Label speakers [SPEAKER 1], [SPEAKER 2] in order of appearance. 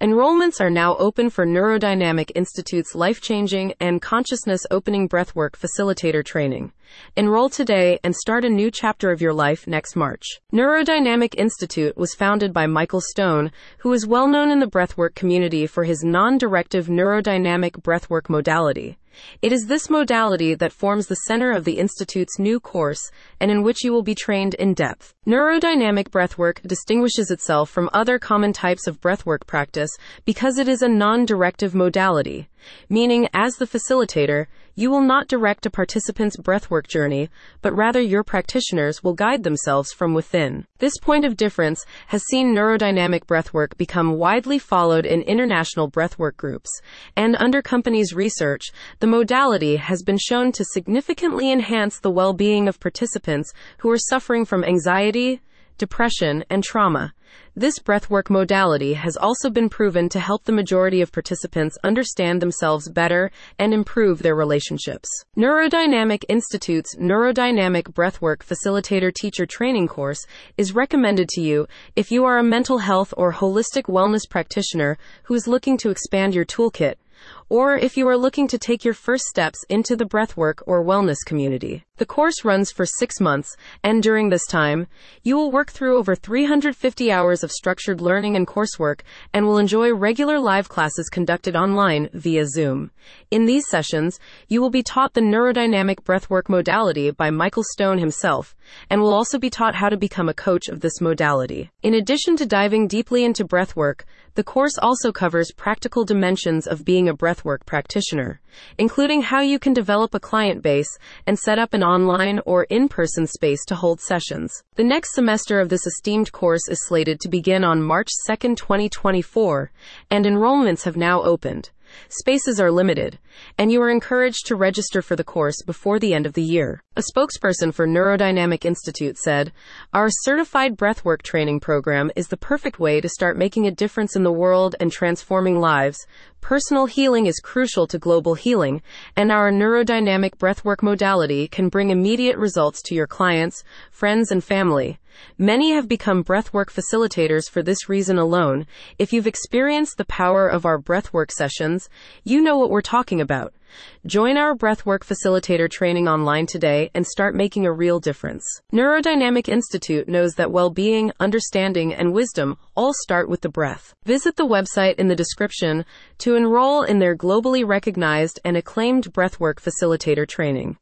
[SPEAKER 1] Enrollments are now open for Neurodynamic Institute's life changing and consciousness opening breathwork facilitator training. Enroll today and start a new chapter of your life next March. Neurodynamic Institute was founded by Michael Stone, who is well known in the breathwork community for his non directive neurodynamic breathwork modality. It is this modality that forms the center of the Institute's new course and in which you will be trained in depth. Neurodynamic breathwork distinguishes itself from other common types of breathwork practice because it is a non directive modality, meaning, as the facilitator, you will not direct a participant's breathwork journey, but rather your practitioners will guide themselves from within. This point of difference has seen neurodynamic breathwork become widely followed in international breathwork groups, and under companies' research, the modality has been shown to significantly enhance the well being of participants who are suffering from anxiety, depression, and trauma. This breathwork modality has also been proven to help the majority of participants understand themselves better and improve their relationships. Neurodynamic Institute's Neurodynamic Breathwork Facilitator Teacher Training course is recommended to you if you are a mental health or holistic wellness practitioner who is looking to expand your toolkit or if you are looking to take your first steps into the breathwork or wellness community. The course runs for six months, and during this time, you will work through over 350 hours of structured learning and coursework and will enjoy regular live classes conducted online via Zoom. In these sessions, you will be taught the neurodynamic breathwork modality by Michael Stone himself, and will also be taught how to become a coach of this modality. In addition to diving deeply into breathwork, the course also covers practical dimensions of being a breathwork practitioner, including how you can develop a client base and set up an online or in person space to hold sessions. The next semester of this esteemed course is slated to begin on March 2, 2024, and enrollments have now opened. Spaces are limited, and you are encouraged to register for the course before the end of the year. A spokesperson for Neurodynamic Institute said, Our certified breathwork training program is the perfect way to start making a difference in the world and transforming lives. Personal healing is crucial to global healing, and our neurodynamic breathwork modality can bring immediate results to your clients, friends, and family. Many have become breathwork facilitators for this reason alone. If you've experienced the power of our breathwork sessions, you know what we're talking about. Join our breathwork facilitator training online today and start making a real difference. Neurodynamic Institute knows that well being, understanding, and wisdom all start with the breath. Visit the website in the description to enroll in their globally recognized and acclaimed breathwork facilitator training.